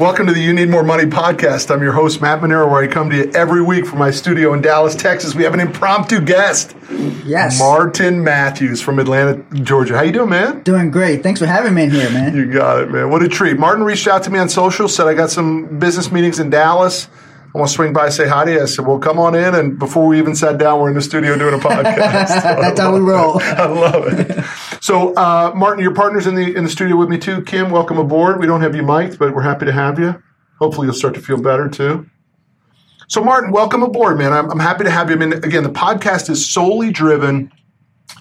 Welcome to the You Need More Money podcast. I'm your host, Matt Manero, where I come to you every week from my studio in Dallas, Texas. We have an impromptu guest. Yes. Martin Matthews from Atlanta, Georgia. How you doing, man? Doing great. Thanks for having me in here, man. You got it, man. What a treat. Martin reached out to me on social, said I got some business meetings in Dallas. I want to swing by, say hi to you. I said, well, come on in. And before we even sat down, we're in the studio doing a podcast. That's how we roll. I love it. So, uh, Martin, your partner's in the in the studio with me too. Kim, welcome aboard. We don't have you mic'd, but we're happy to have you. Hopefully, you'll start to feel better too. So, Martin, welcome aboard, man. I'm, I'm happy to have you. I mean, again, the podcast is solely driven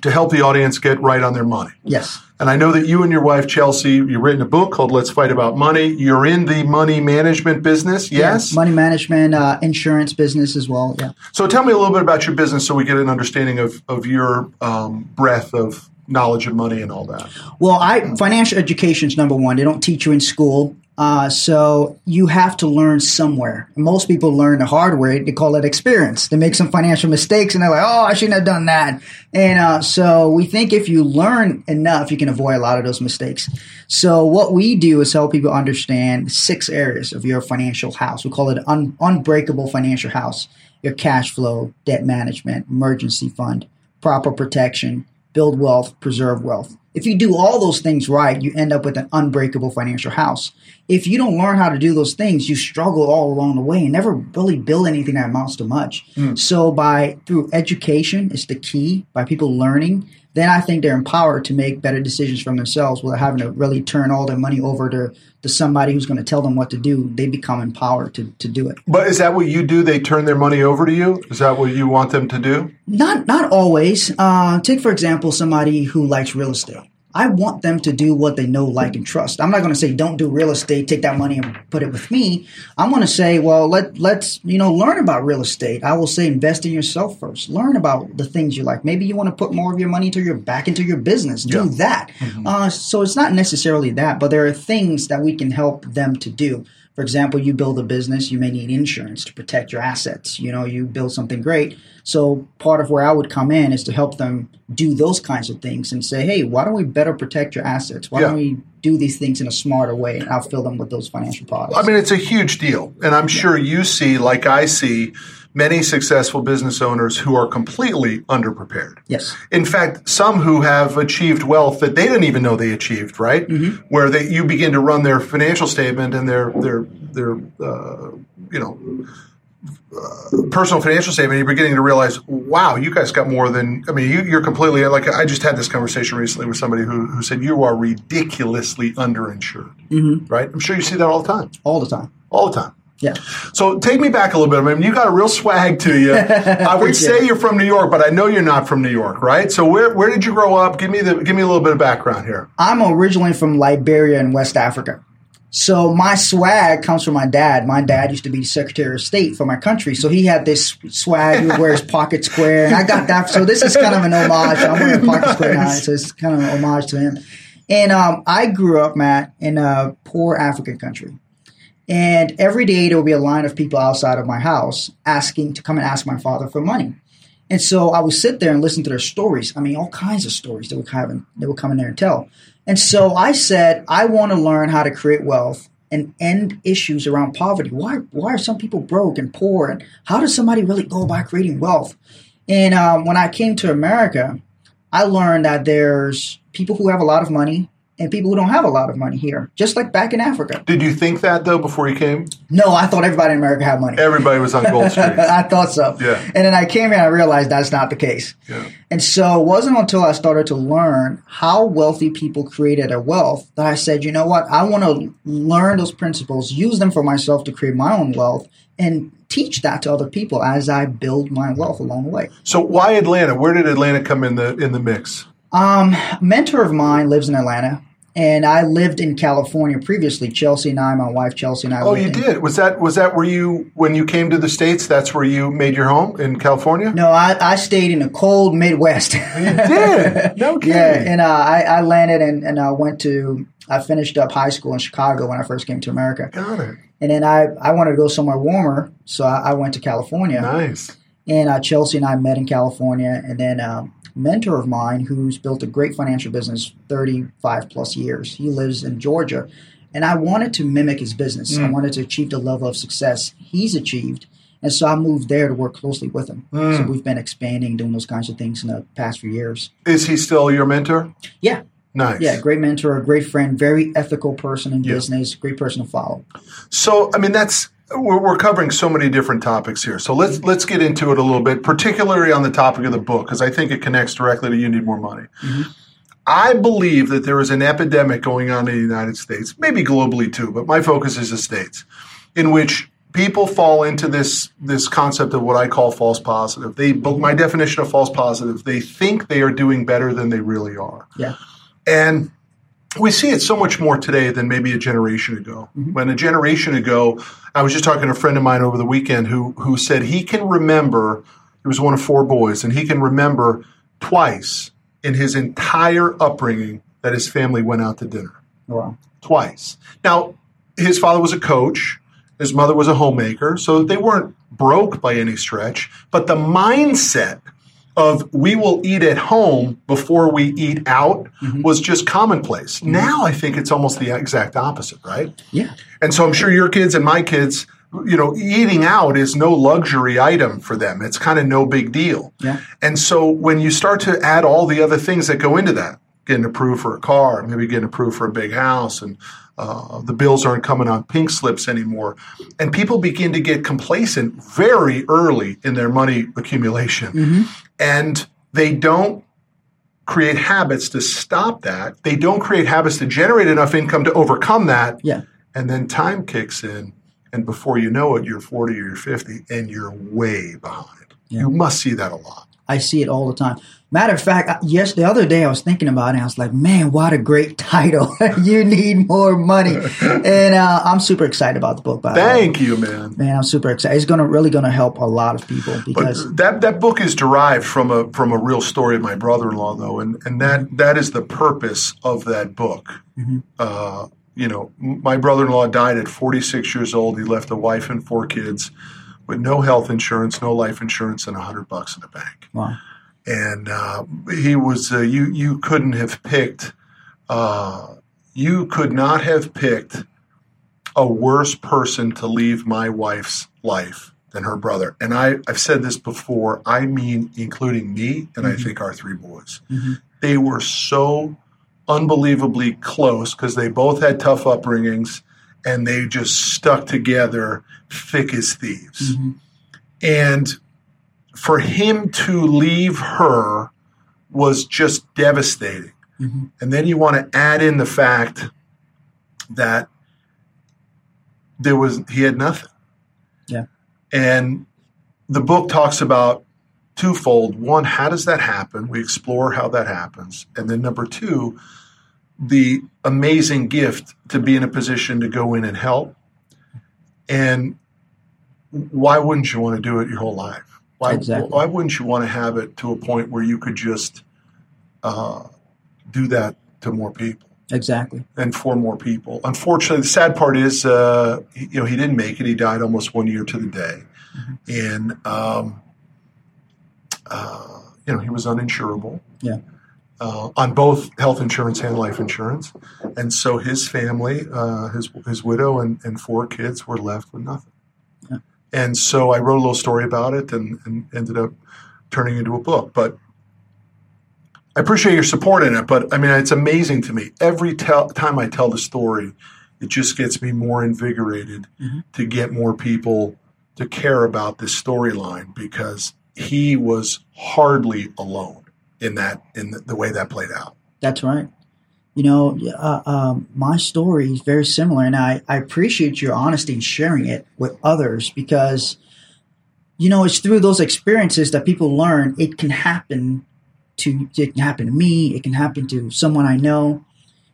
to help the audience get right on their money. Yes. And I know that you and your wife, Chelsea, you've written a book called Let's Fight About Money. You're in the money management business, yes? Yeah, money management, uh, insurance business as well. Yeah. So tell me a little bit about your business so we get an understanding of, of your um, breadth of knowledge of money and all that. Well, I financial education is number one. They don't teach you in school. Uh, so you have to learn somewhere. Most people learn the hard way. They call it experience. They make some financial mistakes and they're like, "Oh, I shouldn't have done that." And uh, so we think if you learn enough, you can avoid a lot of those mistakes. So what we do is help people understand six areas of your financial house. We call it un- unbreakable financial house: your cash flow, debt management, emergency fund, proper protection, build wealth, preserve wealth. If you do all those things right, you end up with an unbreakable financial house. If you don't learn how to do those things, you struggle all along the way and never really build anything that amounts to much. Mm. So by through education is the key, by people learning, then I think they're empowered to make better decisions for themselves without having to really turn all their money over to, to somebody who's going to tell them what to do. They become empowered to, to do it. But is that what you do? They turn their money over to you? Is that what you want them to do? Not not always. Uh, take for example somebody who likes real estate. I want them to do what they know, like, and trust. I'm not going to say don't do real estate, take that money and put it with me. I'm going to say, well, let let's you know learn about real estate. I will say invest in yourself first. Learn about the things you like. Maybe you want to put more of your money into your back into your business. Do yeah. that. Mm-hmm. Uh, so it's not necessarily that, but there are things that we can help them to do. For example, you build a business, you may need insurance to protect your assets. You know, you build something great. So part of where I would come in is to help them do those kinds of things and say, hey, why don't we better protect your assets? Why yeah. don't we do these things in a smarter way? And I'll fill them with those financial products. I mean, it's a huge deal. And I'm sure you see, like I see, many successful business owners who are completely underprepared. Yes. In fact, some who have achieved wealth that they didn't even know they achieved, right? Mm-hmm. Where they, you begin to run their financial statement and their their their uh, you know uh, personal financial statement, you're beginning to realize, wow, you guys got more than. I mean, you, are completely like. I just had this conversation recently with somebody who, who said you are ridiculously underinsured. Mm-hmm. Right? I'm sure you see that all the time. All the time. All the time. Yeah. So take me back a little bit. I mean, you got a real swag to you. I would say you're from New York, but I know you're not from New York, right? So where, where did you grow up? Give me the give me a little bit of background here. I'm originally from Liberia in West Africa. So my swag comes from my dad. My dad used to be Secretary of State for my country, so he had this swag. He would wear his pocket square, and I got that. So this is kind of an homage. I'm wearing a pocket nice. square now, so it's kind of an homage to him. And um, I grew up, Matt, in a poor African country. And every day there would be a line of people outside of my house asking to come and ask my father for money. And so I would sit there and listen to their stories. I mean, all kinds of stories that would come they would come in there and tell. And so I said, I want to learn how to create wealth and end issues around poverty. Why why are some people broke and poor? And how does somebody really go about creating wealth? And um, when I came to America, I learned that there's people who have a lot of money and people who don't have a lot of money here, just like back in Africa. Did you think that though before you came? No, I thought everybody in America had money. Everybody was on Gold Street. I thought so. Yeah. And then I came here and I realized that's not the case. Yeah. And so it wasn't until I started to learn how wealthy people created their wealth that I said, you know what? I want to learn those principles, use them for myself to create my own wealth, and teach that to other people as I build my wealth along the way. So why Atlanta? Where did Atlanta come in the in the mix? Um, mentor of mine lives in Atlanta and I lived in California previously. Chelsea and I, my wife Chelsea and I. Oh, you in, did? Was that was that where you when you came to the states? That's where you made your home in California? No, I, I stayed in the cold Midwest. you did? No kidding. Yeah, and uh, I, I landed and and I went to I finished up high school in Chicago when I first came to America. Got it. And then I I wanted to go somewhere warmer, so I, I went to California. Nice. And uh, Chelsea and I met in California, and then. Um, mentor of mine who's built a great financial business 35 plus years. He lives in Georgia. And I wanted to mimic his business. I wanted to achieve the level of success he's achieved. And so I moved there to work closely with him. So we've been expanding, doing those kinds of things in the past few years. Is he still your mentor? Yeah. Nice. Yeah, great mentor, great friend, very ethical person in Yeah. business, great person to follow. So, I mean, that's we're, we're covering so many different topics here. So let's let's get into it a little bit, particularly on the topic of the book, because I think it connects directly to "You Need More Money." Mm-hmm. I believe that there is an epidemic going on in the United States, maybe globally too, but my focus is the states, in which people fall into this this concept of what I call false positive. They, my definition of false positive, they think they are doing better than they really are. Yeah. And we see it so much more today than maybe a generation ago. Mm-hmm. When a generation ago, I was just talking to a friend of mine over the weekend who who said he can remember he was one of four boys and he can remember twice in his entire upbringing that his family went out to dinner. Wow. Twice. Now, his father was a coach, his mother was a homemaker, so they weren't broke by any stretch, but the mindset of we will eat at home before we eat out mm-hmm. was just commonplace. Mm-hmm. Now I think it's almost the exact opposite, right? Yeah. And so I'm sure your kids and my kids, you know, eating out is no luxury item for them. It's kind of no big deal. Yeah. And so when you start to add all the other things that go into that, getting approved for a car, maybe getting approved for a big house, and uh, the bills aren't coming on pink slips anymore, and people begin to get complacent very early in their money accumulation, and they don't create habits to stop that. They don't create habits to generate enough income to overcome that. Yeah. And then time kicks in, and before you know it, you're 40 or you're 50, and you're way behind. You must see that a lot. I see it all the time. Matter of fact, yes, the other day I was thinking about it. I was like, man, what a great title. you need more money. and uh, I'm super excited about the book, by the way. Thank you, man. Man, I'm super excited. It's going to really going to help a lot of people because But that that book is derived from a from a real story of my brother-in-law, though, and and that that is the purpose of that book. Uh, you know, my brother-in-law died at 46 years old. He left a wife and four kids with no health insurance, no life insurance, and a hundred bucks in the bank. wow. And uh, he was uh, you you couldn't have picked uh, you could not have picked a worse person to leave my wife's life than her brother. And I, i've said this before i mean including me and i think our three boys. They were so unbelievably close because they both had tough upbringings and they just stuck together thick as thieves. And for him to leave her was just devastating. Mm-hmm. And then you want to add in the fact that there was he had nothing. Yeah. And the book talks about twofold. One, how does that happen? We explore how that happens. And then number two, the amazing gift to be in a position to go in and help. And why wouldn't you want to do it your whole life? Why, Exactly. why wouldn't you want to have it to a point where you could just uh, do that to more people Exactly. and for more people? Unfortunately, the sad part is, uh, he- you know, he didn't make it. He died almost one year to the day, and um, uh, you know, he was uninsurable Yeah. uh, on both health insurance and life insurance, and so his family, uh, his his widow and, and four kids were left with nothing. And so I wrote a little story about it and, and ended up turning into a book. But I appreciate your support in it. But I mean, it's amazing to me every tel- time I tell the story, it just gets me more invigorated mm-hmm. to get more people to care about this storyline because he was hardly alone in that in the, the way that played out. That's right. You know, uh, um, my story is very similar, and I, I appreciate your honesty in sharing it with others because, you know, it's through those experiences that people learn it can happen to it can happen to me, it can happen to someone I know.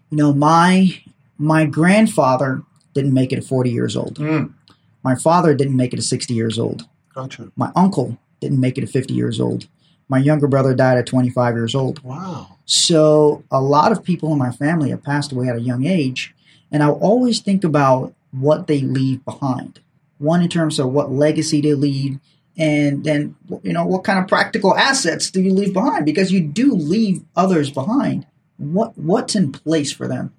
You know, my my grandfather didn't make it at 40 years old. Mm, My father didn't make it at 60 years old. gotcha. My uncle didn't make it at 50 years old. My younger brother died at 25 years old. Wow. So a lot of people in my family have passed away at a young age, and I always think about what they leave behind. One in terms of what legacy they leave, and then you know what kind of practical assets do you leave behind? Because you do leave others behind. What what's in place for them?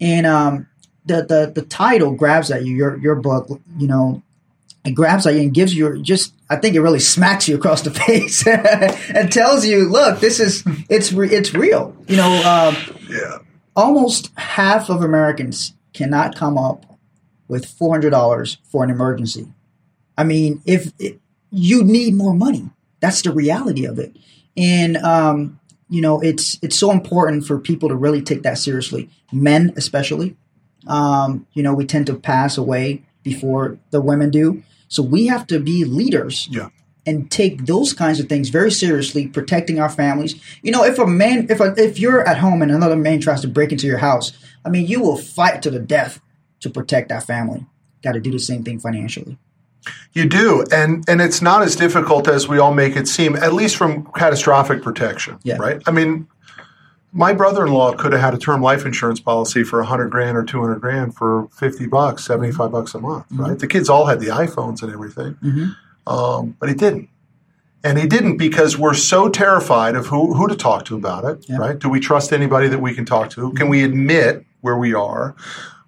And um, the, the the title grabs at you. Your your book, you know, it grabs at you and gives you just. I think it really smacks you across the face and tells you, look, this is it's re- it's real. You know, um, Yeah. almost half of Americans cannot come up with four hundred dollars for an emergency. I mean, if it, you need more money, that's the reality of it, and um, you know, it's it's so important for people to really take that seriously. Men, especially, um, you know, we tend to pass away before the women do, so we have to be leaders Yeah. and take those kinds of things very seriously, protecting our families. You know, if a man, if a, if you're at home and another man tries to break into your house, I mean, you will fight to the death to protect that family. Got to do the same thing financially. You do, and and it's not as difficult as we all make it seem. At least from catastrophic protection, Yeah. right? I mean, my brother-in-law could have had a term life insurance policy for a hundred grand or two hundred grand for fifty bucks, seventy-five bucks a month, Mm-hmm. right? The kids all had the iPhones and everything, um, but he didn't. And he didn't because we're so terrified of who, who to talk to about it, Yeah. right? Do we trust anybody that we can talk to? Can we admit where we are?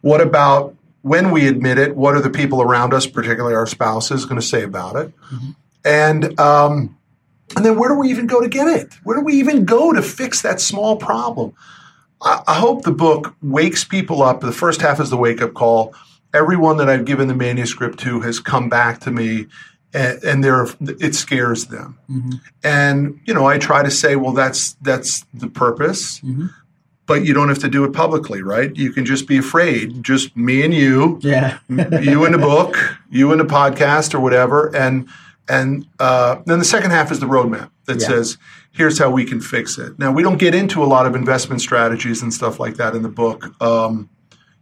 What about when we admit it? What are the people around us, particularly our spouses, going to say about it? And um, and then where do we even go to get it? Where do we even go to fix that small problem? I, I hope the book wakes people up. The first half is the wake up call. Everyone that I've given the manuscript to has come back to me, and, and they're it scares them. Mm-hmm. And you know, I try to say, well, that's that's the purpose. Mm-hmm. But you don't have to do it publicly, right? You can just be afraid, just me and you, Yeah. you in the book, you in the podcast, or whatever, and and uh, then the second half is the roadmap that Yeah. says here's how we can fix it. Now we don't get into a lot of investment strategies and stuff like that in the book. Um,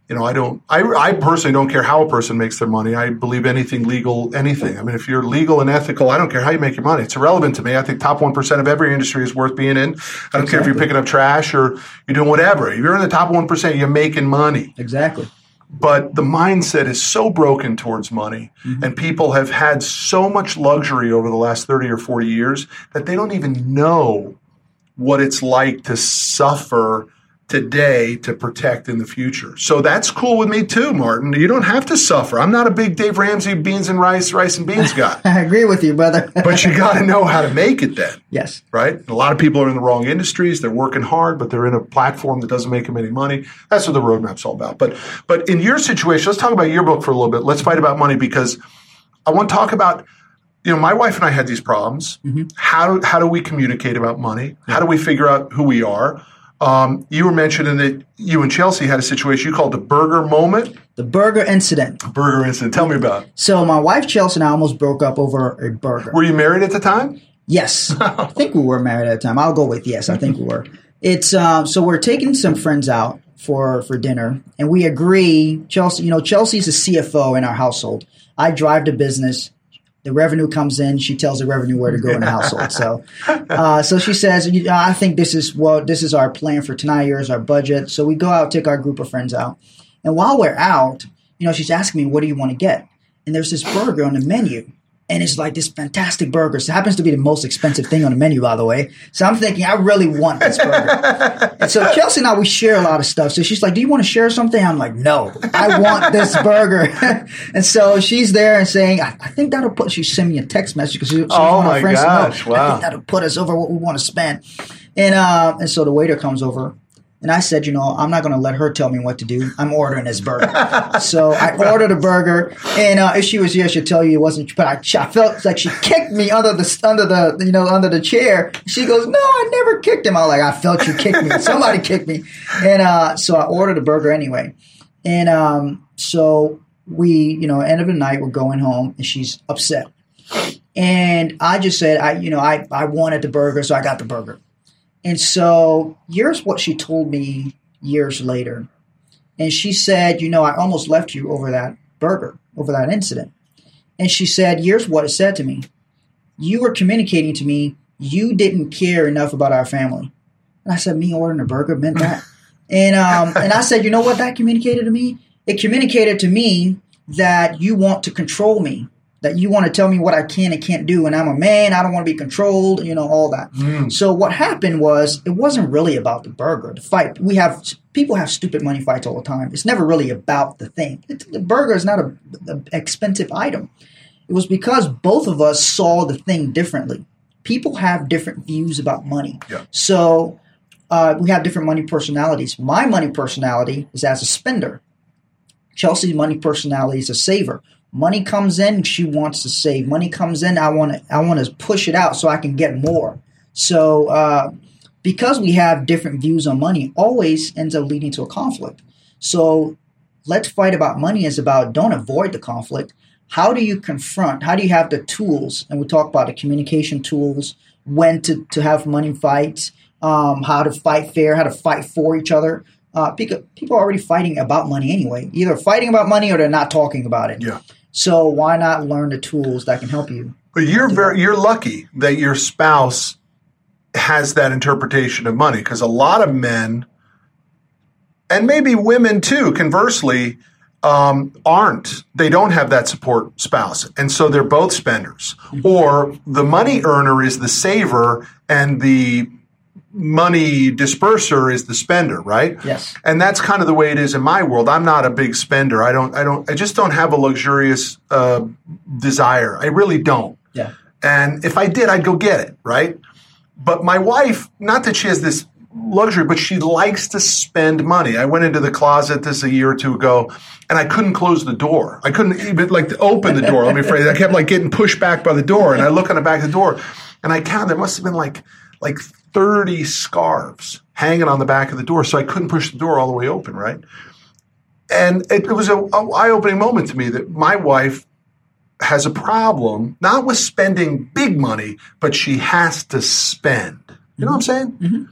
you know, I don't. I, I personally don't care how a person makes their money. I believe anything legal, anything. I mean, if you're legal and ethical, I don't care how you make your money. It's irrelevant to me. I think top one percent of every industry is worth being in. I don't care if you're picking up trash or you're doing whatever. If you're in the top one percent, you're making money Exactly. But the mindset is so broken towards money mm-hmm. and people have had so much luxury over the last 30 or 40 years that they don't even know what it's like to suffer today to protect in the future. So that's cool with me too, Martin. You don't have to suffer. I'm not a big Dave Ramsey beans and rice, rice and beans guy. I agree with you, brother. but you got to know how to make it then yes. right? A lot of people are in the wrong industries. They're working hard, but they're in a platform that doesn't make them any money. That's what the roadmap's all about. But but in your situation, let's talk about your book for a little bit. Let's fight about money because I want to talk about. You know, my wife and I had these problems. Mm-hmm. How do, how do we communicate about money? How do we figure out who we are? Um, you were mentioning that you and Chelsea had a situation you called the burger moment, The burger incident. burger incident. Tell me about. it. So my wife Chelsea and I almost broke up over a burger. Were you married at the time? Yes, I think we were married at the time. I'll go with yes. I think we were. It's um, so we're taking some friends out for for dinner, and we agree. Chelsea, you know, Chelsea's a CFO in our household. I drive the business. The revenue comes in. She tells the revenue where to go in the household. So, uh, so she says, you know, "I think this is what this is our plan for tonight. Here's our budget." So we go out, take our group of friends out, and while we're out, you know, she's asking me, "What do you want to get?" And there's this burger on the menu and it's like this fantastic burger. It happens to be the most expensive thing on the menu, by the way. So I'm thinking, I really want this burger. and so Chelsea and I, we share a lot of stuff. So she's like, "Do you want to share something?" I'm like, "No, I want this burger." and so she's there and saying, I, "I think that'll put." She sent me a text message because she, she Oh one of my friends to know, gosh, I wow. think that'll put us over what we want to spend. And uh, and so the waiter comes over. And I said, you know, I'm not going to let her tell me what to do. I'm ordering this burger. so I ordered a burger, and uh, if she was here, she'd tell you it wasn't. But I, I felt like she kicked me under the under the you know under the chair. She goes, "No, I never kicked him." I like, "I felt you kick me. Somebody kicked me." And uh, so I ordered a burger anyway. And um, so we, you know, end of the night, we're going home, and she's upset. And I just said, I, you know, I, I wanted the burger, so I got the burger. And so here's what she told me years later. And she said, you know, I almost left you over that burger, over that incident. And she said, here's what it said to me. You were communicating to me you didn't care enough about our family. And I said, me ordering a burger meant that. and um, and I said, you know what that communicated to me? It communicated to me that you want to control me that you want to tell me what I can and can't do, and I'm a man, I don't want to be controlled, you know, all that. Mm. So what happened was it wasn't really about the burger. The fight we have people have stupid money fights all the time. It's never really about the thing. It, the burger is not a, a expensive item. It was because both of us saw the thing differently. People have different views about money. Yeah. So uh, we have different money personalities. My money personality is as a spender. Chelsea's money personality is a saver. Money comes in, she wants to save. Money comes in, I want to I want to push it out so I can get more. So uh, because we have different views on money, always ends up leading to a conflict. So let's fight about money is about don't avoid the conflict. How do you confront? How do you have the tools? And we talk about the communication tools, when to, to have money fights, um, how to fight fair, how to fight for each other. Uh, because people are already fighting about money anyway. Either fighting about money or they're not talking about it. Yeah. So why not learn the tools that can help you? But you're very you're lucky that your spouse has that interpretation of money because a lot of men and maybe women too conversely um, aren't. They don't have that support spouse and so they're both spenders. Or the money earner is the saver and the money disperser is the spender right Yes. and that's kind of the way it is in my world i'm not a big spender i don't i don't i just don't have a luxurious uh, desire i really don't Yeah. and if I did, I'd go get it, right? But my wife, not that she has this luxury, but she likes to spend money. I went into the closet this a year or two ago and I couldn't close the door. I couldn't even like open the door. Let me phrase it. I kept like getting pushed back by the door and I look on the back of the door and I count there must have been like like 30 scarves hanging on the back of the door. So I couldn't push the door all the way open, right? And it, it was a, a eye-opening moment to me that my wife has a problem not with spending big money, but she has to spend. You know what I'm saying?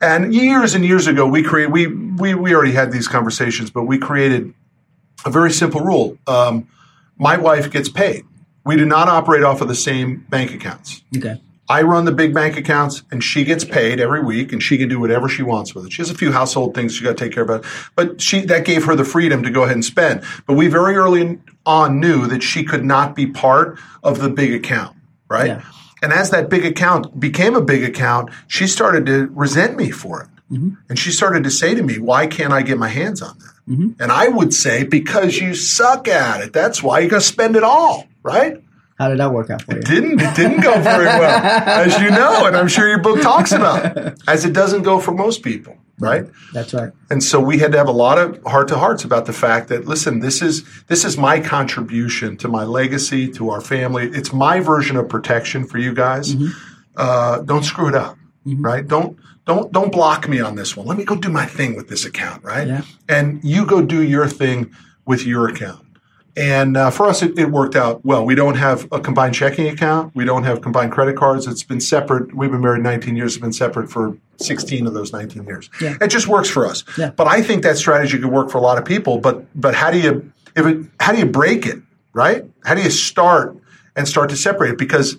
And years and years ago, we create we we we already had these conversations, but we created a very simple rule. Um, my wife gets paid. We do not operate off of the same bank accounts. Okay. I run the big bank accounts and she gets paid every week and she can do whatever she wants with it. She has a few household things she got to take care of, but she, that gave her the freedom to go ahead and spend. But we very early on knew that she could not be part of the big account, right? Yeah. And as that big account became a big account, she started to resent me for it. Mm-hmm. And she started to say to me, why can't I get my hands on that? Mm-hmm. And I would say, because you suck at it. That's why you're going to spend it all, right? How did that work out for you? It didn't it didn't go very well, as you know, and I'm sure your book talks about, as it doesn't go for most people, right? That's right. And so we had to have a lot of heart to hearts about the fact that listen, this is this is my contribution to my legacy, to our family. It's my version of protection for you guys. Uh, don't screw it up, right? Don't don't don't block me on this one. Let me go do my thing with this account, right? Yeah. And you go do your thing with your account. And uh, for us, it, it worked out well. We don't have a combined checking account. We don't have combined credit cards. It's been separate. We've been married 19 years. It's been separate for 16 of those 19 years. Yeah. It just works for us. Yeah. But I think that strategy could work for a lot of people. But but how do you if it how do you break it? Right? How do you start and start to separate it? Because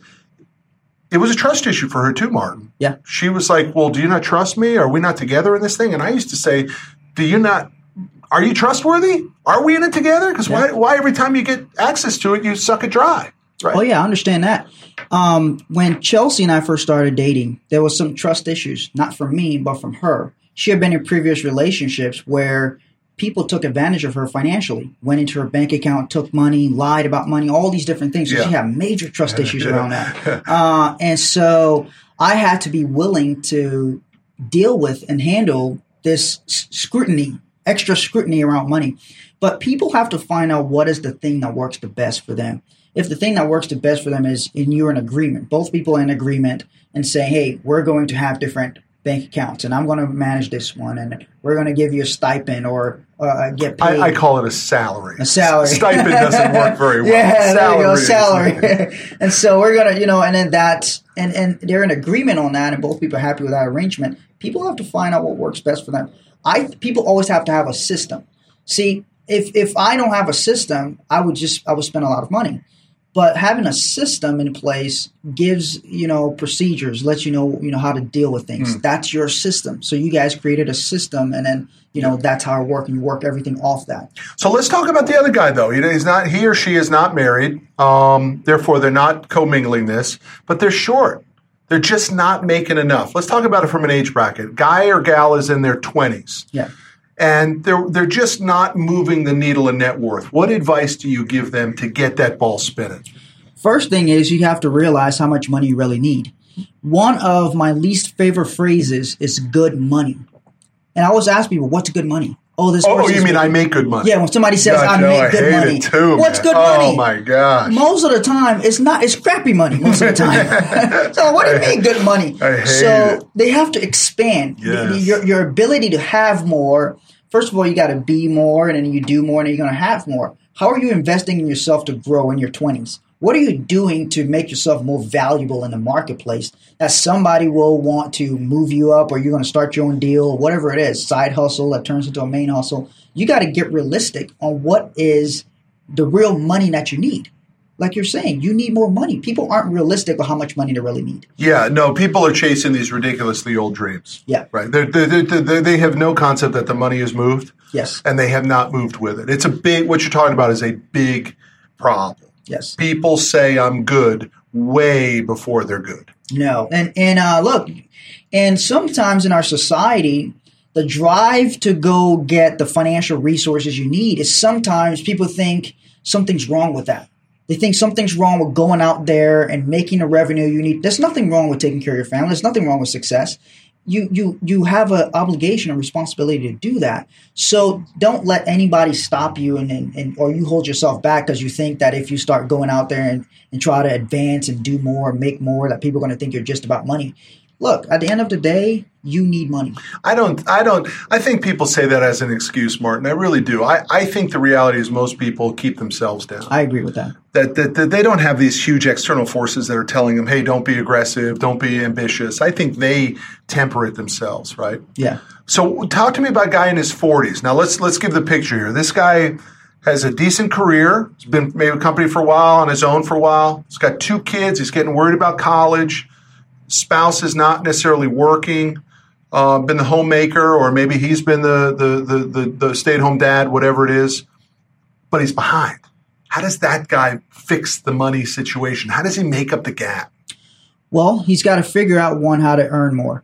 it was a trust issue for her too, Martin. Yeah. She was like, "Well, do you not trust me? Are we not together in this thing?" And I used to say, "Do you not? Are you trustworthy? Are we in it together? Because why? Why every time you get access to it, you suck it dry?" Right? Oh yeah, I understand that. Um, when Chelsea and I first started dating, there was some trust issues, not from me, but from her. She had been in previous relationships where people took advantage of her financially, went into her bank account, took money, lied about money, all these different things. So Yeah. she had major trust issues around that. Uh, and so I had to be willing to deal with and handle this scrutiny, extra scrutiny around money. But people have to find out what is the thing that works the best for them. If the thing that works the best for them is and you're in agreement, both people are in agreement and say, hey, we're going to have different bank accounts and I'm going to manage this one and we're going to give you a stipend or uh, get paid. I, I call it a salary. A salary. Stipend doesn't work very well. Yeah, there you go, Salary salary. and so we're gonna, you know, and then that, and and they're in agreement on that, and both people are happy with that arrangement. People have to find out what works best for them. I people always have to have a system. See, if if I don't have a system, I would just I would spend a lot of money. But having a system in place gives you know procedures, lets you know you know how to deal with things. That's your system. So you guys created a system, and then you know that's how it works, and you work everything off that. So let's talk about the other guy, though. He- He's not. He or she is not married. Um, therefore, they're not commingling this, but they're short. They're just not making enough. Let's talk about it from an age bracket. Guy or gal is in their twenties, Yeah. and they're they're just not moving the needle in net worth. What advice do you give them to get that ball spinning? First thing is you have to realize how much money you really need. One of my least favorite phrases is good money. And I always ask people, what's good money? Oh, this Oh, you mean good- I make good money? Yeah, when somebody says God, I Joe, oh, make I good money. too. what's good oh, money? Oh my gosh. Most of the time, it's not. It's crappy money most of the time. so what do you mean good money? I hate so it. they have to expand The- the- Yes. your your ability to have more. First of all, you got to be more, and then you do more, and then you're going to have more. How are you investing in yourself to grow in your twenties? What are you doing to make yourself more valuable in the marketplace that somebody will want to move you up, or you're going to start your own deal, whatever it is, side hustle that turns into a main hustle? You got to get realistic on what is the real money that you need. Like you're saying, you need more money. People aren't realistic with how much money they really need. Yeah, no, people are chasing these ridiculously old dreams. Yeah. Right. They're, they're, they're, they they have no concept that the money is moved. Yes. And they have not moved with it. It's a big, what you're talking about is a big problem. Yes. People say I'm good way before they're good. No. And and uh, look, and sometimes in our society, the drive to go get the financial resources you need is sometimes people think something's wrong with that. They think something's wrong with going out there and making the revenue you need. There's nothing wrong with taking care of your family. There's nothing wrong with success. You you you have an obligation and responsibility to do that. So don't let anybody stop you and, and, and or you hold yourself back because you think that if you start going out there and, and try to advance and do more, make more, that people are going to think you're just about money. Look, at the end of the day, you need money. I don't, I don't, I think people say that as an excuse, Martin. I really do. I, I think the reality is most people keep themselves down. I agree with that. that, that, that they don't have these huge external forces that are telling them, hey, don't be aggressive, don't be ambitious. I think they temper it themselves, right? Yeah. So talk to me about a guy in his 40s. Now let's let's give the picture here. This guy has a decent career. He's been maybe a company for a while, on his own for a while. He's got two kids. He's getting worried about college. Spouse is not necessarily working. Uh, been the homemaker, or maybe he's been the the the the, the stay at home dad, whatever it is. But he's behind. How does that guy fix the money situation? How does he make up the gap? Well, he's got to figure out one how to earn more,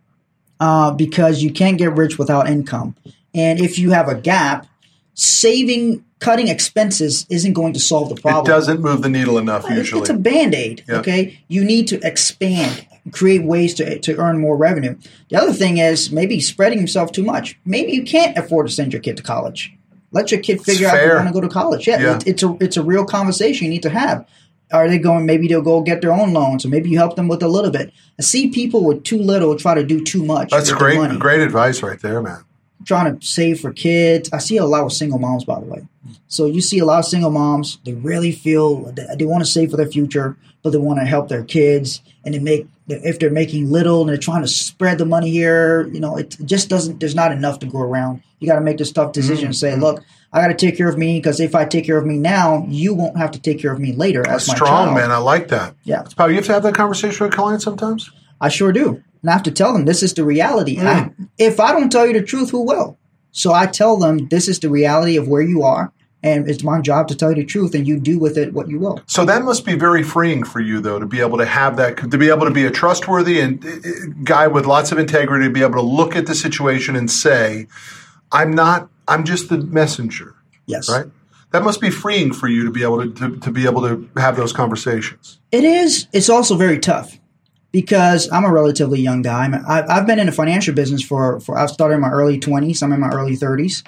uh, because you can't get rich without income. And if you have a gap, saving, cutting expenses isn't going to solve the problem. It doesn't move the needle enough usually. It's a band aid. Yeah. Okay, you need to expand, create ways to to earn more revenue. The other thing is maybe spreading himself too much. Maybe you can't afford to send your kid to college. Let your kid figure out if they want to go to college. Yeah, Yeah. It, it's a it's a real conversation you need to have. Are they going? Maybe they'll go get their own loans, or maybe you help them with a little bit. I see people with too little try to do too much. That's great, great advice right there, man. Trying to save for kids. I see a lot of single moms, by the way. So you see a lot of single moms. They really feel they want to save for their future, but they want to help their kids. And they make if they're making little and they're trying to spread the money here, you know, it just doesn't. There's not enough to go around. You got to make this tough decision and mm-hmm. say, mm-hmm. look, I got to take care of me because if I take care of me now, you won't have to take care of me later as my Strong, child. man. I like that. Yeah. It's probably, you have to have that conversation with clients sometimes. I sure do. And I have to tell them this is the reality. I, if I don't tell you the truth, who will? So I tell them this is the reality of where you are, and it's my job to tell you the truth, and you do with it what you will. So that must be very freeing for you, though, to be able to have that, to be able to be a trustworthy and uh, guy with lots of integrity, to be able to look at the situation and say, "I'm not. I'm just the messenger." Yes, Right. That must be freeing for you to be able to, to, to be able to have those conversations. It is. It's also very tough because I'm a relatively young guy. I, I've been in the financial business for, for I've started in my early 20s. I'm in my early 30s,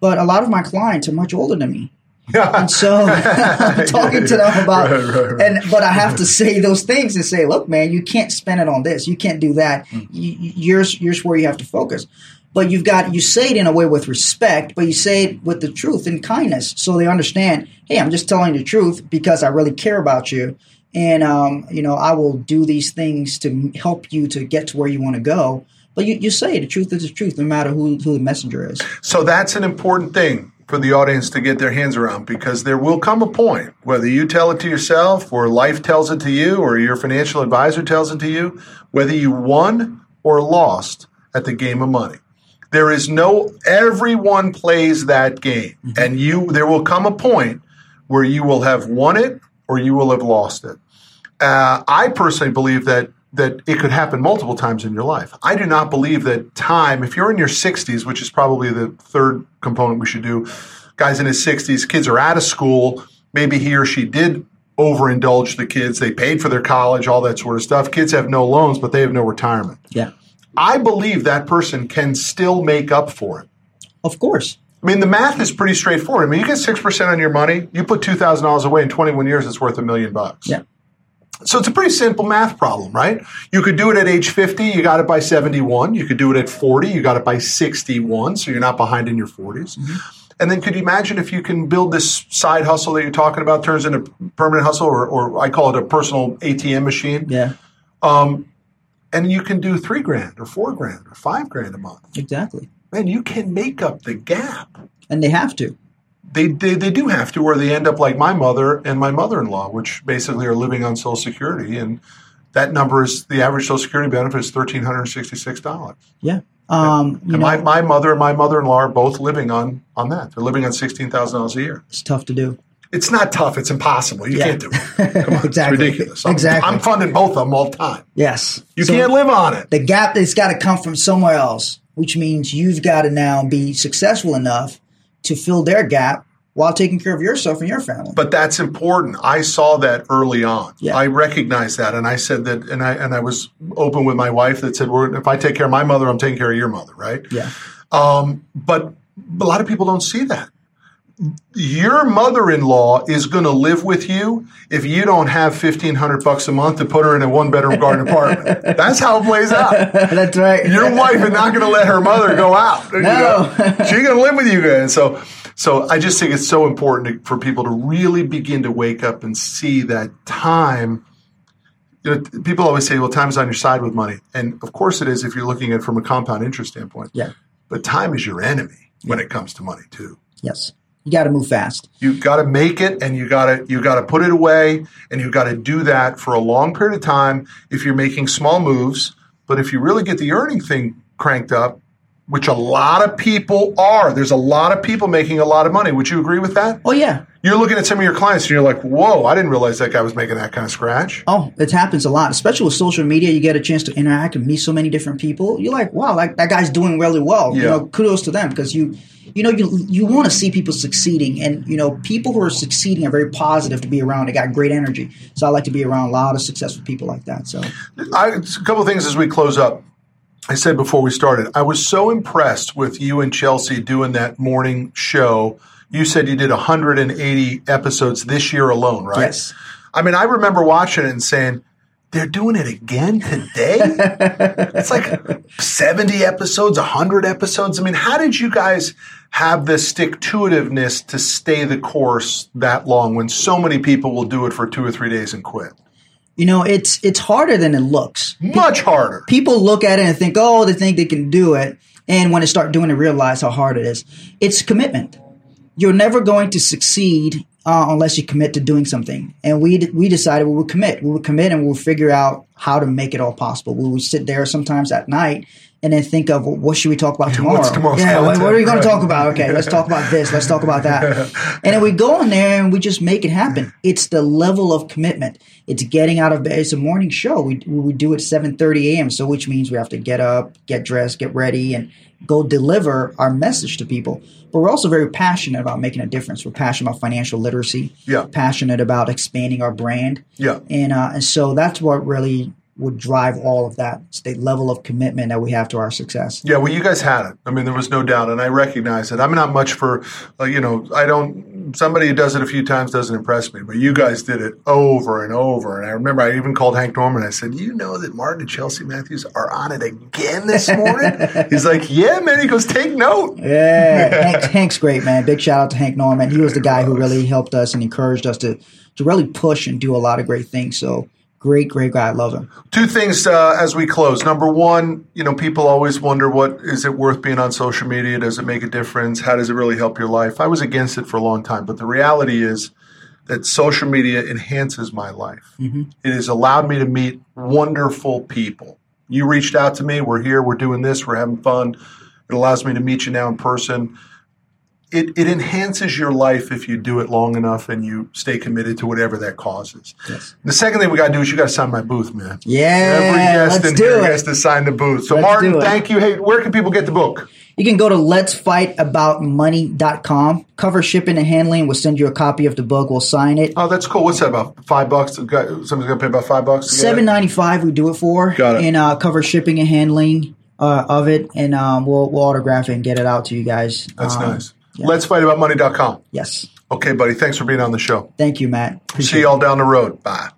but a lot of my clients are much older than me. And so I'm talking to them about, Right, right, right. and but I have to say those things and say, look, man, you can't spend it on this. You can't do that. Mm. You, yours, yours where you have to focus. But you've got you say it in a way with respect, but you say it with the truth and kindness, so they understand. Hey, I'm just telling the truth because I really care about you, and um, you know I will do these things to help you to get to where you want to go. But you, you say the truth is the truth, no matter who, who the messenger is. So that's an important thing. for the audience to get their hands around because there will come a point, whether you tell it to yourself or life tells it to you or your financial advisor tells it to you, whether you won or lost at the game of money. There is no, everyone plays that game. Mm-hmm. And you, there will come a point where you will have won it or you will have lost it. Uh, I personally believe that that it could happen multiple times in your life. I do not believe that time, if you're in your 60s, which is probably the third component we should do, guys in his 60s, kids are out of school, maybe he or she did overindulge the kids, they paid for their college, all that sort of stuff. Kids have no loans, but they have no retirement. Yeah. I believe that person can still make up for it. Of course. I mean, the math is pretty straightforward. I mean, you get 6% on your money, you put $2,000 away in 21 years, it's worth a million bucks. Yeah. So it's a pretty simple math problem, right? You could do it at age 50, you got it by 71. You could do it at 40, you got it by 61, so you're not behind in your 40s. Mm-hmm. And then could you imagine if you can build this side hustle that you're talking about turns into permanent hustle, or, or I call it a personal ATM machine? Yeah. Um, and you can do three grand or four grand or five grand a month. Exactly. Man, you can make up the gap. And they have to they, they, they do have to, or they end up like my mother and my mother in law, which basically are living on Social Security. And that number is the average Social Security benefit is $1,366. Yeah. Um, and my, my mother and my mother in law are both living on, on that. They're living on $16,000 a year. It's tough to do. It's not tough. It's impossible. You yeah. can't do it. Come on. exactly. It's ridiculous. I'm, exactly. I'm funding both of them all the time. Yes. You so can't live on it. The gap has got to come from somewhere else, which means you've got to now be successful enough to fill their gap while taking care of yourself and your family. But that's important. I saw that early on. Yeah. I recognized that, and I said that, and I and I was open with my wife that said, well, "If I take care of my mother, I'm taking care of your mother, right?" Yeah. Um, but a lot of people don't see that. Your mother-in-law is going to live with you if you don't have fifteen hundred bucks a month to put her in a one-bedroom garden apartment. That's how it plays out. That's right. Your wife is not going to let her mother go out. No, you know? she's going to live with you guys. So so I just think it's so important for people to really begin to wake up and see that time. You know, people always say, "Well, time's on your side with money," and of course it is if you're looking at it from a compound interest standpoint. Yeah. But time is your enemy when it comes to money too. Yes. You got to move fast. You got to make it, and you got to you got to put it away, and you got to do that for a long period of time. If you're making small moves, but if you really get the earning thing cranked up, which a lot of people are. There's a lot of people making a lot of money. Would you agree with that? Oh yeah. You're looking at some of your clients and you're like, "Whoa, I didn't realize that guy was making that kind of scratch." Oh, it happens a lot, especially with social media. You get a chance to interact and meet so many different people. You're like, "Wow, like that guy's doing really well." Yeah. You know, kudos to them because you you know you you want to see people succeeding and you know people who are succeeding are very positive to be around they got great energy so i like to be around a lot of successful people like that so I, a couple of things as we close up I said before we started, I was so impressed with you and Chelsea doing that morning show. You said you did 180 episodes this year alone, right? Yes. I mean, I remember watching it and saying, they're doing it again today? it's like 70 episodes, 100 episodes. I mean, how did you guys have the stick to itiveness to stay the course that long when so many people will do it for two or three days and quit? You know, it's it's harder than it looks. Much harder. People look at it and think, oh, they think they can do it, and when they start doing it, realize how hard it is. It's commitment. You're never going to succeed uh, unless you commit to doing something. And we we decided we would commit. We would commit, and we'll figure out how to make it all possible. We would sit there sometimes at night and then think of well, what should we talk about tomorrow? yeah, what, what, are we going right. to talk about? Okay, let's talk about this. Let's talk about that. and then we go in there and we just make it happen. It's the level of commitment. It's getting out of bed. It's a morning show. We we do it seven thirty a.m. So which means we have to get up, get dressed, get ready, and go deliver our message to people. But we're also very passionate about making a difference. We're passionate about financial literacy. Yeah. Passionate about expanding our brand. Yeah. And uh, and so that's what really would drive all of that state level of commitment that we have to our success. Yeah, well, you guys had it. I mean, there was no doubt, and I recognize it. I'm not much for, uh, you know, I don't. Somebody who does it a few times doesn't impress me, but you guys did it over and over. And I remember I even called Hank Norman. I said, "You know that Martin and Chelsea Matthews are on it again this morning?" He's like, "Yeah, man." He goes, "Take note." Yeah, Hank's, Hank's great, man. Big shout out to Hank Norman. He was the guy who really helped us and encouraged us to to really push and do a lot of great things. So Great, great guy. I love him. Two things uh, as we close. Number one, you know, people always wonder what is it worth being on social media? Does it make a difference? How does it really help your life? I was against it for a long time, but the reality is that social media enhances my life. Mm-hmm. It has allowed me to meet wonderful people. You reached out to me. We're here. We're doing this. We're having fun. It allows me to meet you now in person it, it enhances your life if you do it long enough and you stay committed to whatever that causes. Yes. The second thing we got to do is you got to sign my booth, man. Yeah, every guest in here it. has to sign the booth. So, let's Martin, thank you. Hey, where can people get the book? You can go to let'sfightaboutmoney.com. Cover shipping and handling. We'll send you a copy of the book. We'll sign it. Oh, that's cool. What's that about? Five bucks? Somebody's going to pay about five bucks? Seven ninety five. We do it for. Got it. And uh, cover shipping and handling uh, of it, and um, we'll we'll autograph it and get it out to you guys. That's um, nice. Yeah. Let's fight about money.com. Yes. Okay, buddy. Thanks for being on the show. Thank you, Matt. Appreciate See you all down the road. Bye.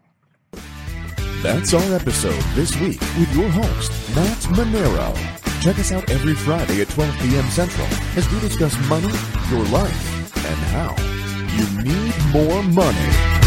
That's our episode this week with your host, Matt Manero. Check us out every Friday at 12 p.m. Central as we discuss money, your life, and how you need more money.